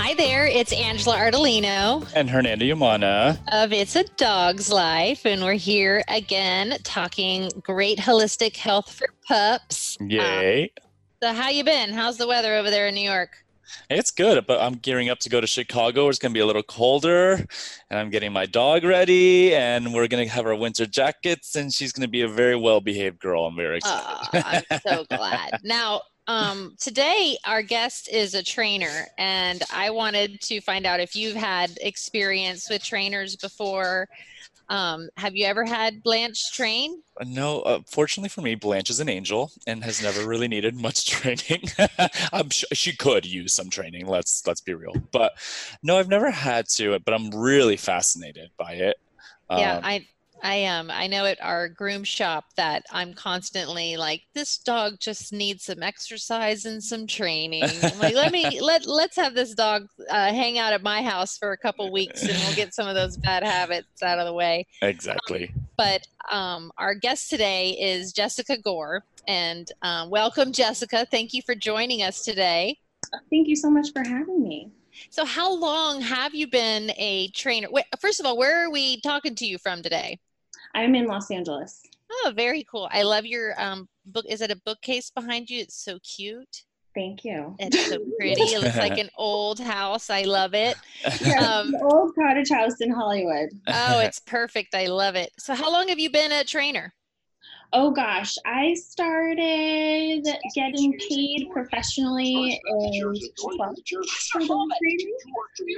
Hi there, it's Angela Ardolino. And Hernando Yumana. Of It's a Dog's Life. And we're here again talking great holistic health for pups. Yay. Um, so how you been? How's the weather over there in New York? It's good, but I'm gearing up to go to Chicago. Where it's going to be a little colder, and I'm getting my dog ready, and we're going to have our winter jackets, and she's going to be a very well behaved girl. I'm very excited. Oh, I'm so glad. Now, um, today, our guest is a trainer, and I wanted to find out if you've had experience with trainers before. Um, have you ever had Blanche train? Uh, no, uh, fortunately for me, Blanche is an angel and has never really needed much training. I'm sure she could use some training. Let's let's be real, but no, I've never had to. But I'm really fascinated by it. Yeah, um, I I am. Um, I know at our groom shop that I'm constantly like, this dog just needs some exercise and some training. I'm like, let me let let's have this dog uh, hang out at my house for a couple weeks, and we'll get some of those bad habits out of the way. Exactly. Um, but um, our guest today is Jessica Gore, and um, welcome, Jessica. Thank you for joining us today. Thank you so much for having me. So, how long have you been a trainer? First of all, where are we talking to you from today? I'm in Los Angeles. Oh, very cool. I love your um book. Is it a bookcase behind you? It's so cute. Thank you. It's so pretty. It looks like an old house. I love it. Yeah, um, old cottage house in Hollywood. Oh, it's perfect. I love it. So, how long have you been a trainer? Oh gosh, I started getting paid professionally in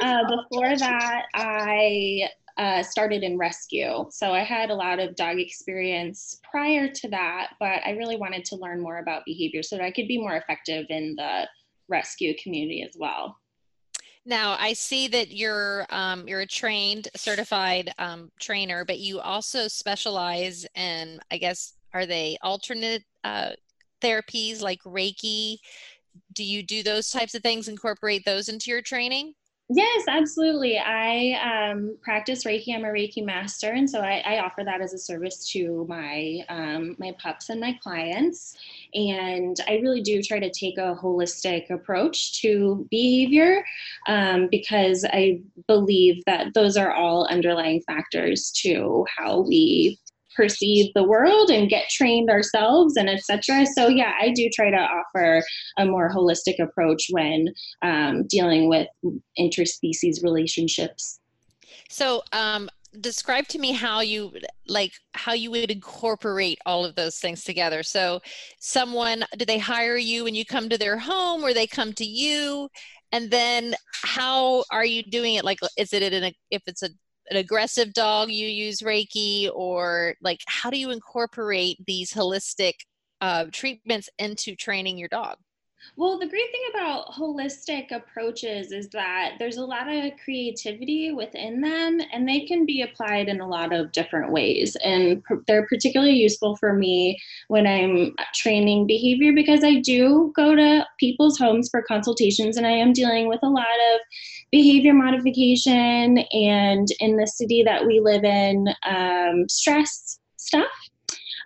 uh, before that, I uh, started in rescue. So I had a lot of dog experience prior to that, but I really wanted to learn more about behavior so that I could be more effective in the rescue community as well. Now I see that you're um, you're a trained, certified um, trainer, but you also specialize in, I guess, are they alternate uh, therapies like Reiki? Do you do those types of things? Incorporate those into your training? Yes, absolutely. I um, practice Reiki. I'm a Reiki master, and so I, I offer that as a service to my um, my pups and my clients. And I really do try to take a holistic approach to behavior um, because I believe that those are all underlying factors to how we perceive the world and get trained ourselves and etc so yeah i do try to offer a more holistic approach when um, dealing with interspecies relationships. So um, describe to me how you like how you would incorporate all of those things together. So someone do they hire you when you come to their home or they come to you? And then how are you doing it? Like is it in a if it's a an aggressive dog you use reiki or like how do you incorporate these holistic uh, treatments into training your dog well, the great thing about holistic approaches is that there's a lot of creativity within them and they can be applied in a lot of different ways. And they're particularly useful for me when I'm training behavior because I do go to people's homes for consultations and I am dealing with a lot of behavior modification and in the city that we live in, um, stress stuff.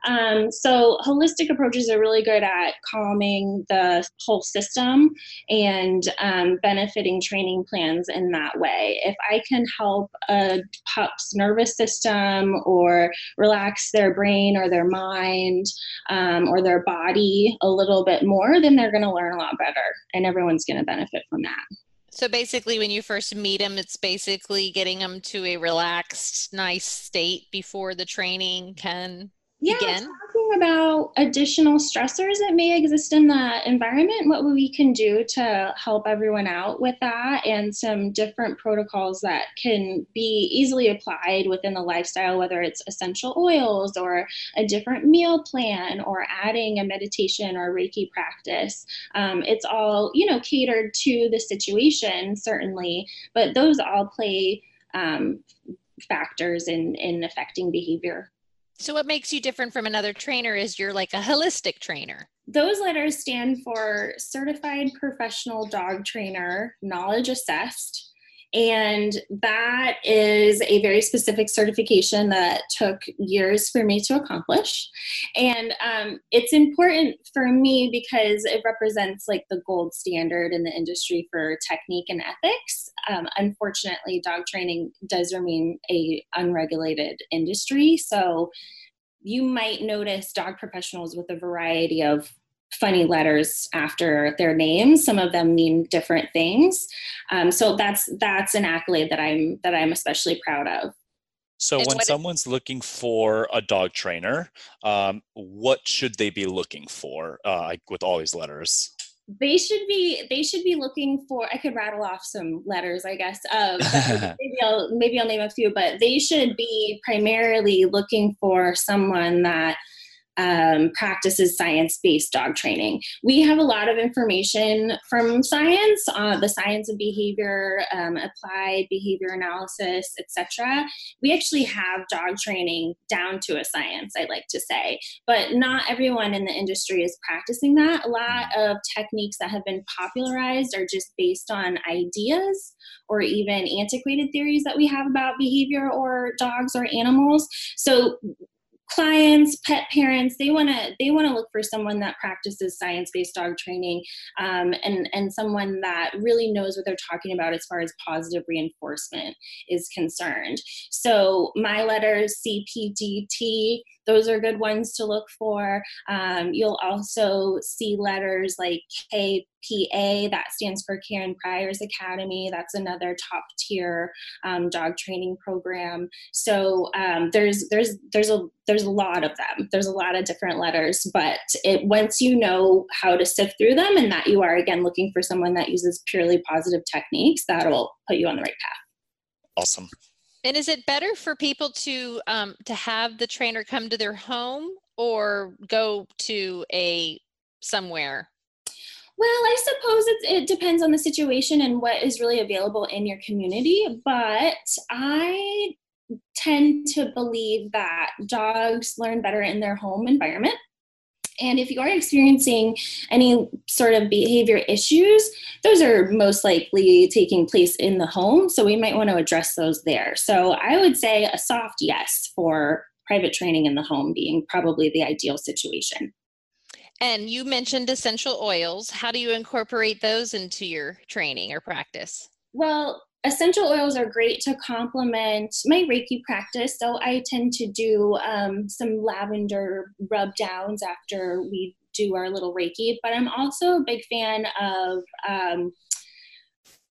Um, so holistic approaches are really good at calming the whole system and um, benefiting training plans in that way. If I can help a pup's nervous system or relax their brain or their mind um, or their body a little bit more, then they're going to learn a lot better and everyone's going to benefit from that. So basically, when you first meet them, it's basically getting them to a relaxed, nice state before the training can yeah, again? talking about additional stressors that may exist in the environment, what we can do to help everyone out with that, and some different protocols that can be easily applied within the lifestyle, whether it's essential oils or a different meal plan or adding a meditation or Reiki practice. Um, it's all, you know, catered to the situation, certainly, but those all play um, factors in, in affecting behavior. So, what makes you different from another trainer is you're like a holistic trainer. Those letters stand for Certified Professional Dog Trainer, Knowledge Assessed. And that is a very specific certification that took years for me to accomplish. And um, it's important for me because it represents like the gold standard in the industry for technique and ethics. Um, unfortunately, dog training does remain a unregulated industry. So you might notice dog professionals with a variety of funny letters after their names. Some of them mean different things. Um, so that's that's an accolade that I'm that I'm especially proud of. So and when someone's looking for a dog trainer, um, what should they be looking for uh, with all these letters? They should be they should be looking for. I could rattle off some letters, I guess. Uh, maybe I'll maybe I'll name a few, but they should be primarily looking for someone that um, practices science based dog training. We have a lot of information from science, uh, the science of behavior, um, applied behavior analysis, etc. We actually have dog training down to a science, I like to say, but not everyone in the industry is practicing that. A lot of techniques that have been popularized are just based on ideas or even antiquated theories that we have about behavior or dogs or animals. So clients pet parents they want to they want to look for someone that practices science-based dog training um, and and someone that really knows what they're talking about as far as positive reinforcement is concerned. So my letters cpdt those are good ones to look for. Um, you'll also see letters like KPA, that stands for Karen Pryor's Academy. That's another top tier um, dog training program. So um, there's there's there's a there's a lot of them. There's a lot of different letters, but it once you know how to sift through them and that you are again looking for someone that uses purely positive techniques, that'll put you on the right path. Awesome. And is it better for people to um, to have the trainer come to their home or go to a somewhere? Well, I suppose it, it depends on the situation and what is really available in your community. But I tend to believe that dogs learn better in their home environment. And if you are experiencing any sort of behavior issues, those are most likely taking place in the home. So we might want to address those there. So I would say a soft yes for private training in the home being probably the ideal situation. And you mentioned essential oils. How do you incorporate those into your training or practice? Well, essential oils are great to complement my Reiki practice. So I tend to do um, some lavender rub downs after we do our little Reiki. But I'm also a big fan of um,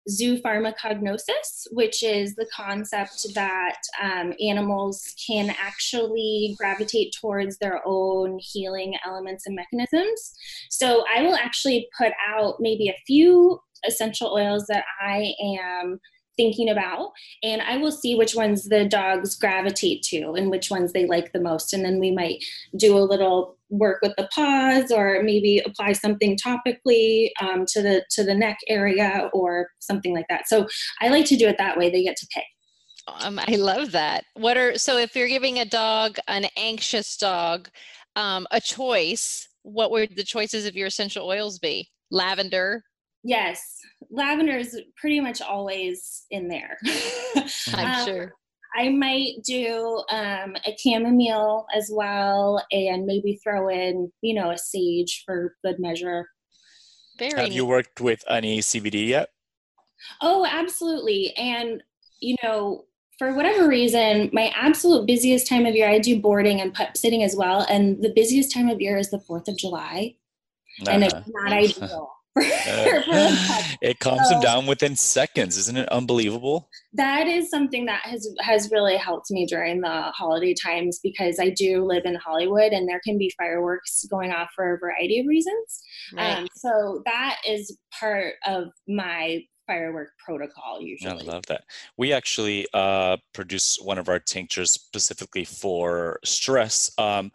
zoopharmacognosis, which is the concept that um, animals can actually gravitate towards their own healing elements and mechanisms. So I will actually put out maybe a few essential oils that I am thinking about and i will see which ones the dogs gravitate to and which ones they like the most. And then we might do a little work with the paws or maybe apply something topically um, to the to the neck area or something like that. So i like to do it that way. They get to pick. Um, i love that. What are so if you're giving a dog an anxious dog um, a choice what would the choices of your essential oils be? Lavender Yes, lavender is pretty much always in there. I'm um, sure. I might do um, a chamomile as well, and maybe throw in, you know, a sage for good measure. Very Have neat. you worked with any CBD yet? Oh, absolutely. And you know, for whatever reason, my absolute busiest time of year, I do boarding and pup sitting as well. And the busiest time of year is the 4th of July. Uh-huh. And it's not ideal. it calms so, them down within seconds isn't it unbelievable that is something that has has really helped me during the holiday times because i do live in hollywood and there can be fireworks going off for a variety of reasons right. um, so that is part of my firework protocol usually. I love that. We actually uh, produce one of our tinctures specifically for stress. Um,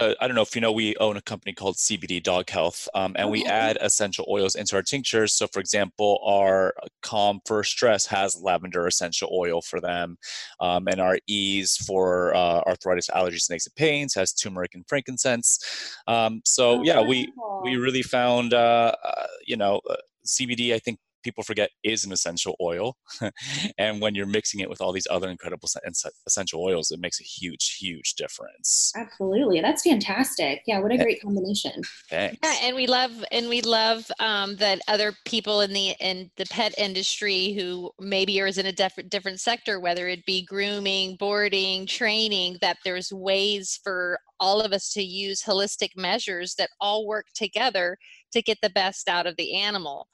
I don't know if you know, we own a company called CBD Dog Health, um, and we add essential oils into our tinctures. So, for example, our Calm for Stress has lavender essential oil for them, um, and our Ease for uh, arthritis, allergies, and aches and pains has turmeric and frankincense. Um, so, oh, yeah, we we really found, uh, uh, you know, uh, CBD. I think people forget is an essential oil. and when you're mixing it with all these other incredible essential oils, it makes a huge, huge difference. Absolutely. That's fantastic. Yeah, what a great combination. Thanks. Yeah, and we love and we love um, that other people in the in the pet industry who maybe are in a different different sector, whether it be grooming, boarding, training, that there's ways for all of us to use holistic measures that all work together to get the best out of the animal.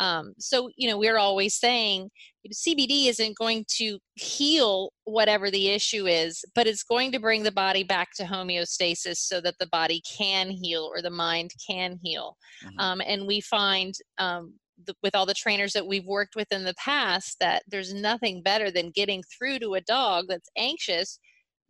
Um, so, you know, we're always saying CBD isn't going to heal whatever the issue is, but it's going to bring the body back to homeostasis so that the body can heal or the mind can heal. Mm-hmm. Um, and we find um, the, with all the trainers that we've worked with in the past that there's nothing better than getting through to a dog that's anxious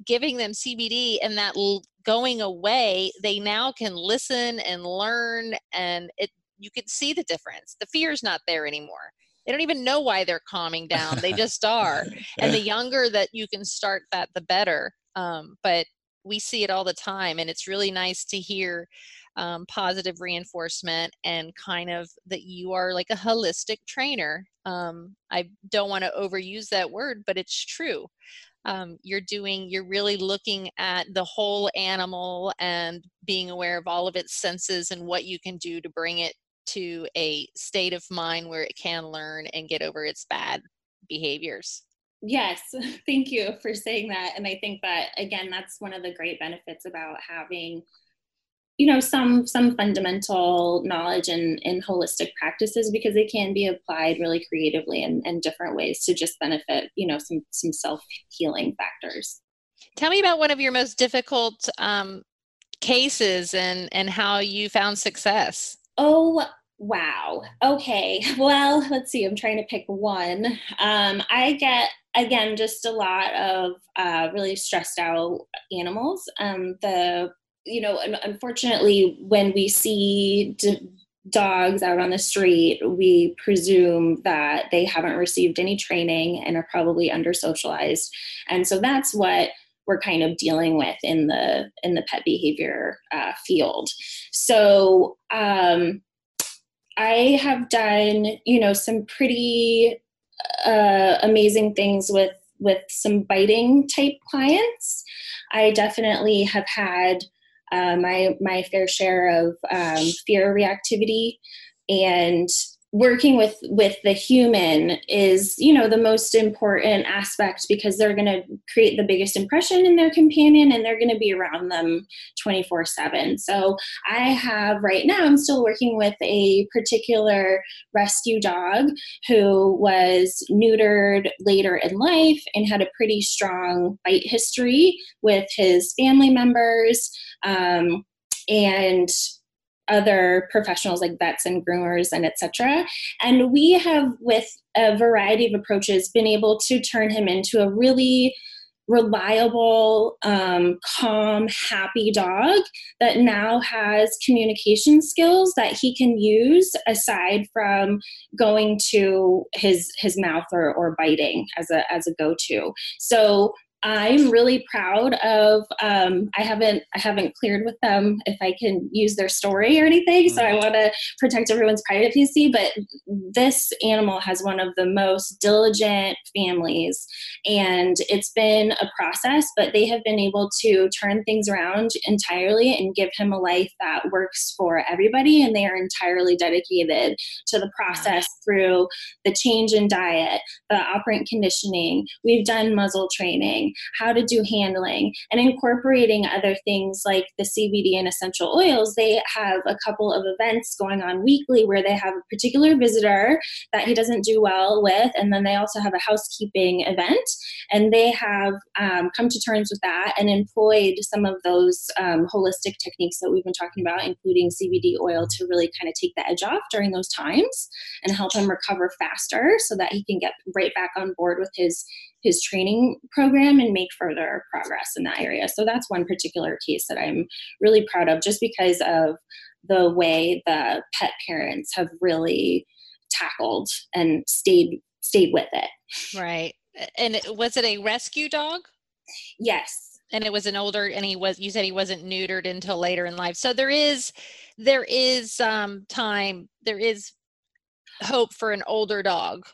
giving them CBD and that l- going away, they now can listen and learn, and it you can see the difference. The fear's not there anymore. They don't even know why they're calming down. They just are. and the younger that you can start that, the better. Um, but we see it all the time, and it's really nice to hear um, positive reinforcement and kind of that you are like a holistic trainer. Um, I don't want to overuse that word, but it's true. Um, you're doing, you're really looking at the whole animal and being aware of all of its senses and what you can do to bring it to a state of mind where it can learn and get over its bad behaviors. Yes, thank you for saying that. And I think that again, that's one of the great benefits about having, you know, some some fundamental knowledge in in holistic practices because they can be applied really creatively in, in different ways to just benefit, you know, some some self healing factors. Tell me about one of your most difficult um, cases and and how you found success. Oh Wow. Okay. Well, let's see. I'm trying to pick one. Um, I get again just a lot of uh, really stressed out animals. Um, the you know, unfortunately, when we see d- dogs out on the street, we presume that they haven't received any training and are probably under socialized, and so that's what we're kind of dealing with in the in the pet behavior uh, field. So. Um, I have done, you know, some pretty uh, amazing things with with some biting type clients. I definitely have had uh, my my fair share of um, fear reactivity and working with with the human is you know the most important aspect because they're going to create the biggest impression in their companion and they're going to be around them 24 7 so i have right now i'm still working with a particular rescue dog who was neutered later in life and had a pretty strong bite history with his family members um, and other professionals like vets and groomers and etc and we have with a variety of approaches been able to turn him into a really reliable, um, calm, happy dog that now has communication skills that he can use aside from going to his his mouth or, or biting as a as a go to. So I'm really proud of. Um, I haven't I haven't cleared with them if I can use their story or anything, so I mm-hmm. want to protect everyone's privacy. But this animal has one of the most diligent families, and it's been a process. But they have been able to turn things around entirely and give him a life that works for everybody, and they are entirely dedicated to the process through the change in diet, the operant conditioning. We've done muzzle training how to do handling, and incorporating other things like the CBD and essential oils. They have a couple of events going on weekly where they have a particular visitor that he doesn't do well with, and then they also have a housekeeping event, and they have um, come to terms with that and employed some of those um, holistic techniques that we've been talking about, including CBD oil, to really kind of take the edge off during those times and help him recover faster so that he can get right back on board with his his training program and make further progress in that area. So that's one particular case that I'm really proud of just because of the way the pet parents have really tackled and stayed stayed with it. Right. And was it a rescue dog? Yes. And it was an older and he was you said he wasn't neutered until later in life. So there is there is um time there is hope for an older dog.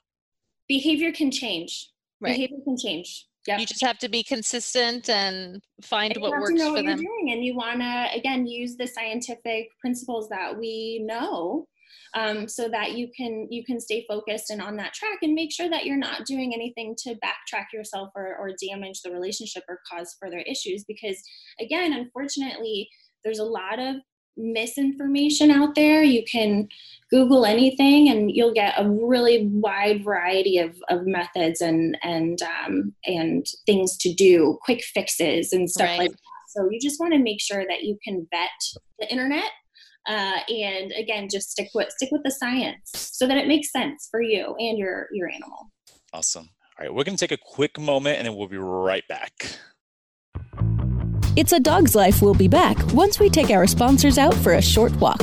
Behavior can change. Right. Behavior can change. Yep. You just have to be consistent and find And what works for what them. You're doing, and you want to again use the scientific principles that we know, um, so that you can you can stay focused and on that track, and make sure that you're not doing anything to backtrack yourself or, or damage the relationship or cause further issues. Because again, unfortunately, there's a lot of misinformation out there. You can Google anything, and you'll get a really wide variety of, of methods and and um, and things to do, quick fixes and stuff Right. like that. So you just want to make sure that you can vet the internet, uh, and again, just stick with stick with the science so that it makes sense for you and your your animal. Awesome. All right, we're going to take a quick moment and then we'll be right back. It's a Dog's Life we will be back once we take our sponsors out for a short walk.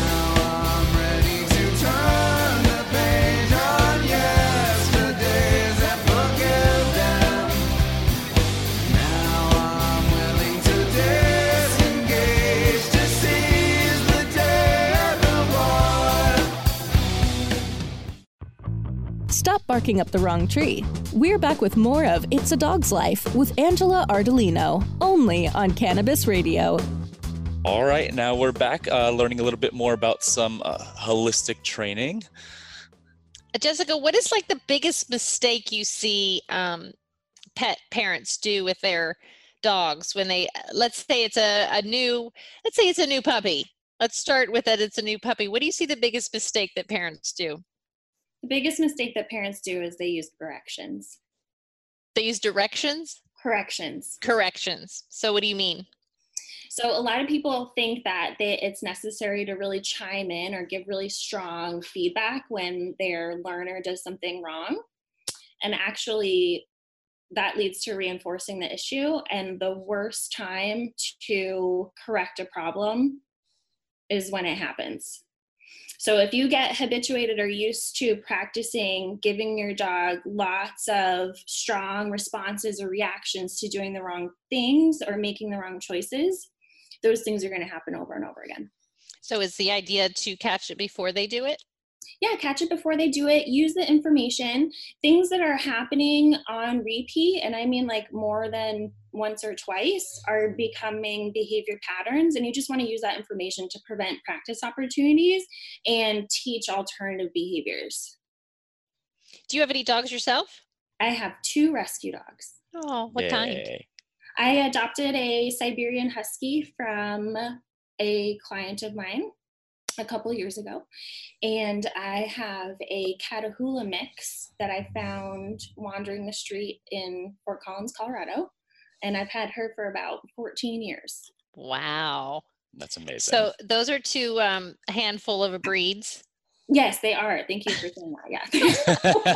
barking up the wrong tree. We're back with more of It's a Dog's Life with Angela Ardolino, only on Cannabis Radio. All right, now we're back uh, learning a little bit more about some uh, holistic training. Uh, Jessica, what is like the biggest mistake you see um, pet parents do with their dogs when they, let's say it's a, a new, let's say it's a new puppy. Let's start with that. It's a new puppy. What do you see the biggest mistake that parents do? The biggest mistake that parents do is they use corrections. They use directions, Corrections. corrections. So what do you mean? So a lot of people think that they, it's necessary to really chime in or give really strong feedback when their learner does something wrong. And actually, that leads to reinforcing the issue. And the worst time to correct a problem is when it happens. So if you get habituated or used to practicing giving your dog lots of strong responses or reactions to doing the wrong things or making the wrong choices, those things are going to happen over and over again. So is the idea to catch it before they do it? Yeah, catch it before they do it. Use the information. Things that are happening on repeat, and I mean like more than once or twice are becoming behavior patterns and you just want to use that information to prevent practice opportunities and teach alternative behaviors do you have any dogs yourself i have two rescue dogs oh what Yay. kind i adopted a siberian husky from a client of mine a couple years ago. And I have a Catahoula mix that I found wandering the street in Fort Collins, Colorado. And I've had her for about 14 years. Wow. That's amazing. So those are two um, handful of breeds. Yes, they are. Thank you for saying that.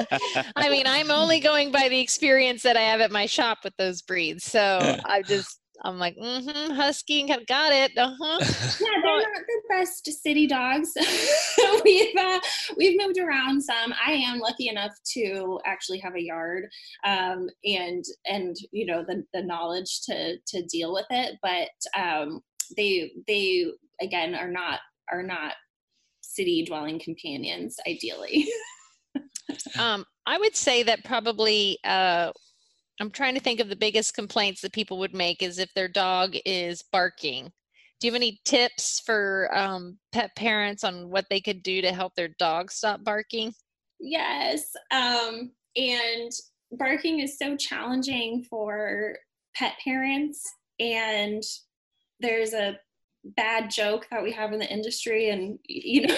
Yeah. I mean, I'm only going by the experience that I have at my shop with those breeds. So I just I'm like, mm-hmm, husky, I've got it. Uh-huh. yeah, they're not the best city dogs. we've uh, we've moved around some. I am lucky enough to actually have a yard, um, and and you know the the knowledge to to deal with it. But um, they they again are not are not city dwelling companions ideally. um, I would say that probably uh, I'm trying to think of the biggest complaints that people would make is if their dog is barking. Do you have any tips for um, pet parents on what they could do to help their dog stop barking? Yes. Um, and barking is so challenging for pet parents. And there's a bad joke that we have in the industry and you know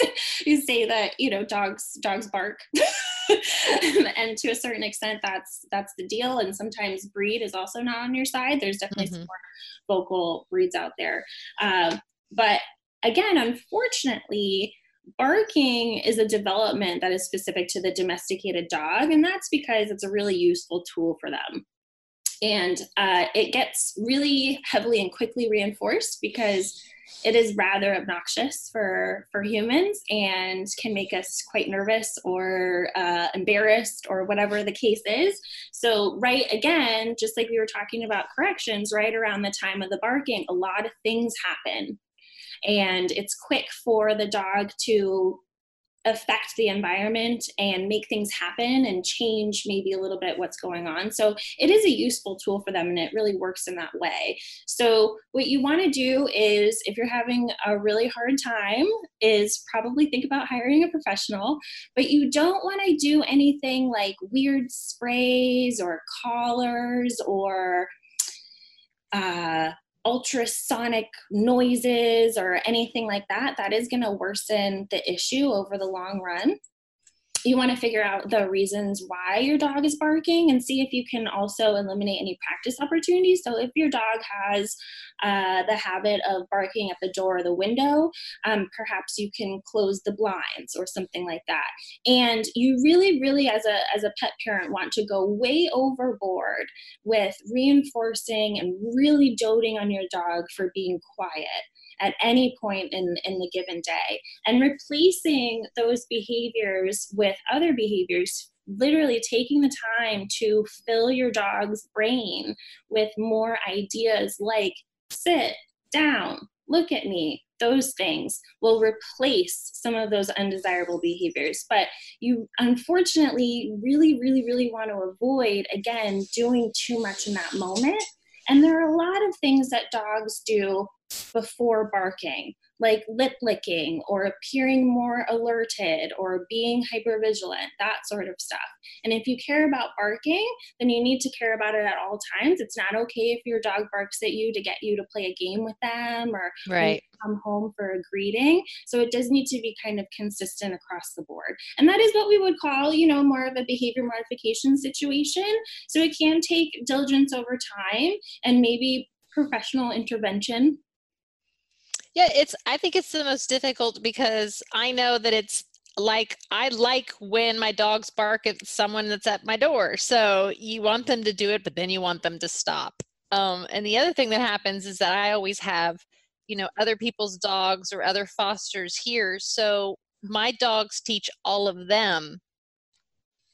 you say that you know dogs dogs bark and to a certain extent that's that's the deal. And sometimes breed is also not on your side. There's definitely mm-hmm. some more vocal breeds out there. Uh, but again unfortunately barking is a development that is specific to the domesticated dog. And that's because it's a really useful tool for them and uh, it gets really heavily and quickly reinforced because it is rather obnoxious for for humans and can make us quite nervous or uh, embarrassed or whatever the case is. So right again just like we were talking about corrections right around the time of the barking a lot of things happen. And it's quick for the dog to affect the environment and make things happen and change maybe a little bit what's going on. So it is a useful tool for them and it really works in that way. So what you want to do is if you're having a really hard time is probably think about hiring a professional, but you don't want to do anything like weird sprays or collars or uh, ultrasonic noises or anything like that, that is going to worsen the issue over the long run you want to figure out the reasons why your dog is barking and see if you can also eliminate any practice opportunities. So, if your dog has uh, the habit of barking at the door or the window, um, perhaps you can close the blinds or something like that. And you really, really, as a as a pet parent, want to go way overboard with reinforcing and really doting on your dog for being quiet at any point in, in the given day. And replacing those behaviors with other behaviors literally taking the time to fill your dog's brain with more ideas like sit down, look at me, those things will replace some of those undesirable behaviors. But you unfortunately really, really, really want to avoid, again, doing too much in that moment. And there are a lot of things that dogs do before barking, like lip licking or appearing more alerted or being hypervigilant, that sort of stuff. And if you care about barking, then you need to care about it at all times. It's not okay if your dog barks at you to get you to play a game with them or right. come home for a greeting. So it does need to be kind of consistent across the board. And that is what we would call, you know, more of a behavior modification situation. So it can take diligence over time and maybe professional intervention yeah, it's I think it's the most difficult because I know that it's like I like when my dogs bark at someone that's at my door. So you want them to do it, but then you want them to stop. Um, and the other thing that happens is that I always have, you know, other people's dogs or other fosters here. So my dogs teach all of them.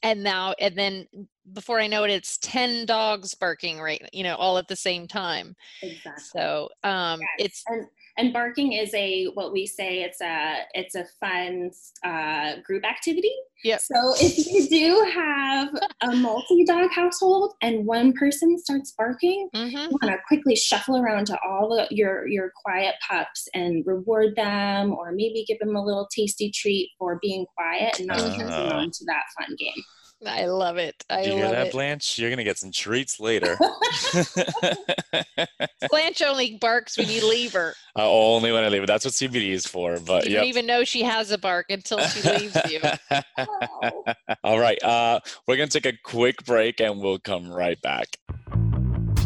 And now, and then before I know it, it's 10 dogs barking right, you know, all at the same time. Exactly. So um, yes. it's, and and barking is a what we say it's a it's a fun uh, group activity. Yep. So if you do have a multi-dog household and one person starts barking, Mhm. you want to quickly shuffle around to all the, your your quiet pups and reward them, or maybe give them a little tasty treat for being quiet and not turning Oh. on to that fun game. I love it. I you hear that, it. Blanche? You're gonna get some treats later. Blanche only barks when you leave her. Uh, only when I leave her. That's what CBD is for. But you yep. don't even know she has a bark until she leaves you. All right. Uh, we're gonna take a quick break and we'll come right back.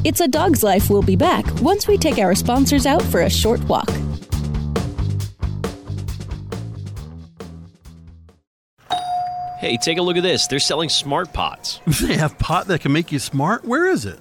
It's a Dog's Life We'll be back once we take our sponsors out for a short walk. Hey, take a look at this. They're selling smart pots. They have pot that can make you smart? Where is it?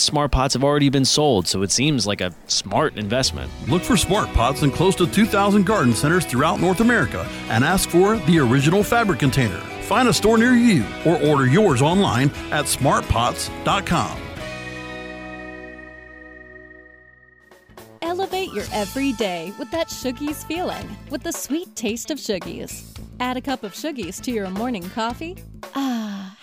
smart pots have already been sold, so it seems like a smart investment. Look for smart pots in close to 2,000 garden centers throughout North America and ask for the original fabric container. Find a store near you or order yours online at smartpots.com. Elevate your everyday with that Shoogies feeling with the sweet taste of Shoogies. Add a cup of Shoogies to your morning coffee. Ah,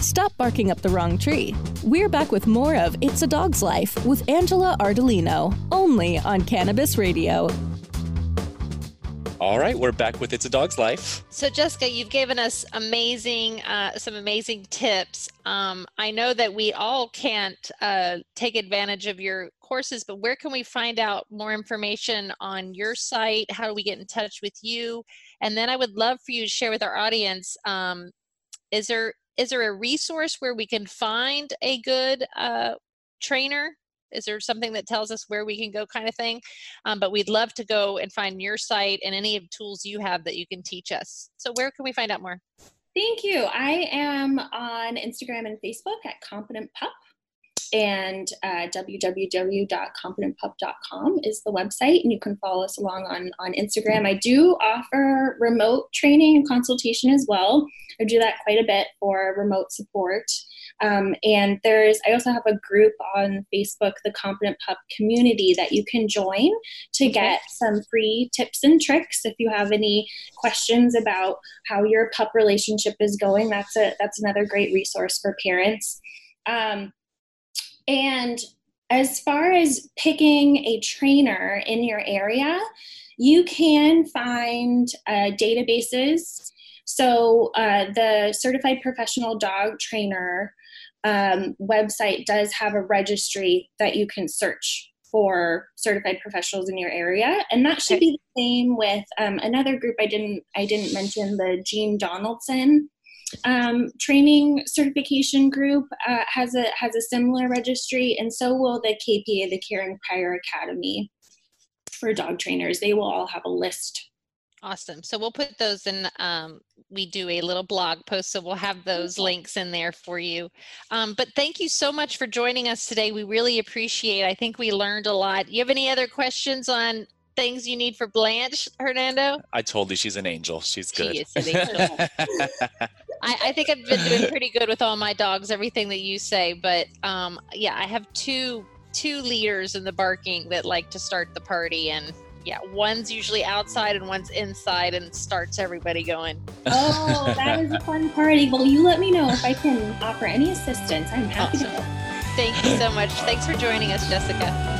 Stop barking up the wrong tree. We're back with more of It's a Dog's Life with Angela Ardolino, only on Cannabis Radio. All right, we're back with It's a Dog's Life. So Jessica, you've given us amazing, uh, some amazing tips. Um, I know that we all can't uh, take advantage of your courses, but where can we find out more information on your site? How do we get in touch with you? And then I would love for you to share with our audience. Um, is there is there a resource where we can find a good uh, trainer? Is there something that tells us where we can go, kind of thing? Um, but we'd love to go and find your site and any of the tools you have that you can teach us. So where can we find out more? Thank you. I am on Instagram and Facebook at Competent Pup, and uh, www.competentpup.com is the website, and you can follow us along on on Instagram. I do offer remote training and consultation as well. I do that quite a bit for remote support. Um, and there's, I also have a group on Facebook, the Competent Pup Community, that you can join to get some free tips and tricks. If you have any questions about how your pup relationship is going, that's a that's another great resource for parents. Um, and as far as picking a trainer in your area, you can find uh, databases. So uh, the Certified Professional Dog Trainer um, website does have a registry that you can search for certified professionals in your area, and that should be the same with um, another group I didn't I didn't mention the Jean Donaldson um, training certification group uh, has a has a similar registry, and so will the KPA, the Karen Pryor Academy for dog trainers. They will all have a list Awesome. So we'll put those in. Um, we do a little blog post, so we'll have those links in there for you. Um, but thank you so much for joining us today. We really appreciate. I think we learned a lot. You have any other questions on things you need for Blanche, Hernando? I told you she's an angel. She's good. She is an angel. I, I think I've been doing pretty good with all my dogs. Everything that you say, but um, yeah, I have two two leaders in the barking that like to start the party and yeah, one's usually outside and one's inside and starts everybody going. Oh, that is a fun party. Well, you let me know if I can offer any assistance. I'm happy Awesome. to. Thank you so much. Thanks for joining us, Jessica.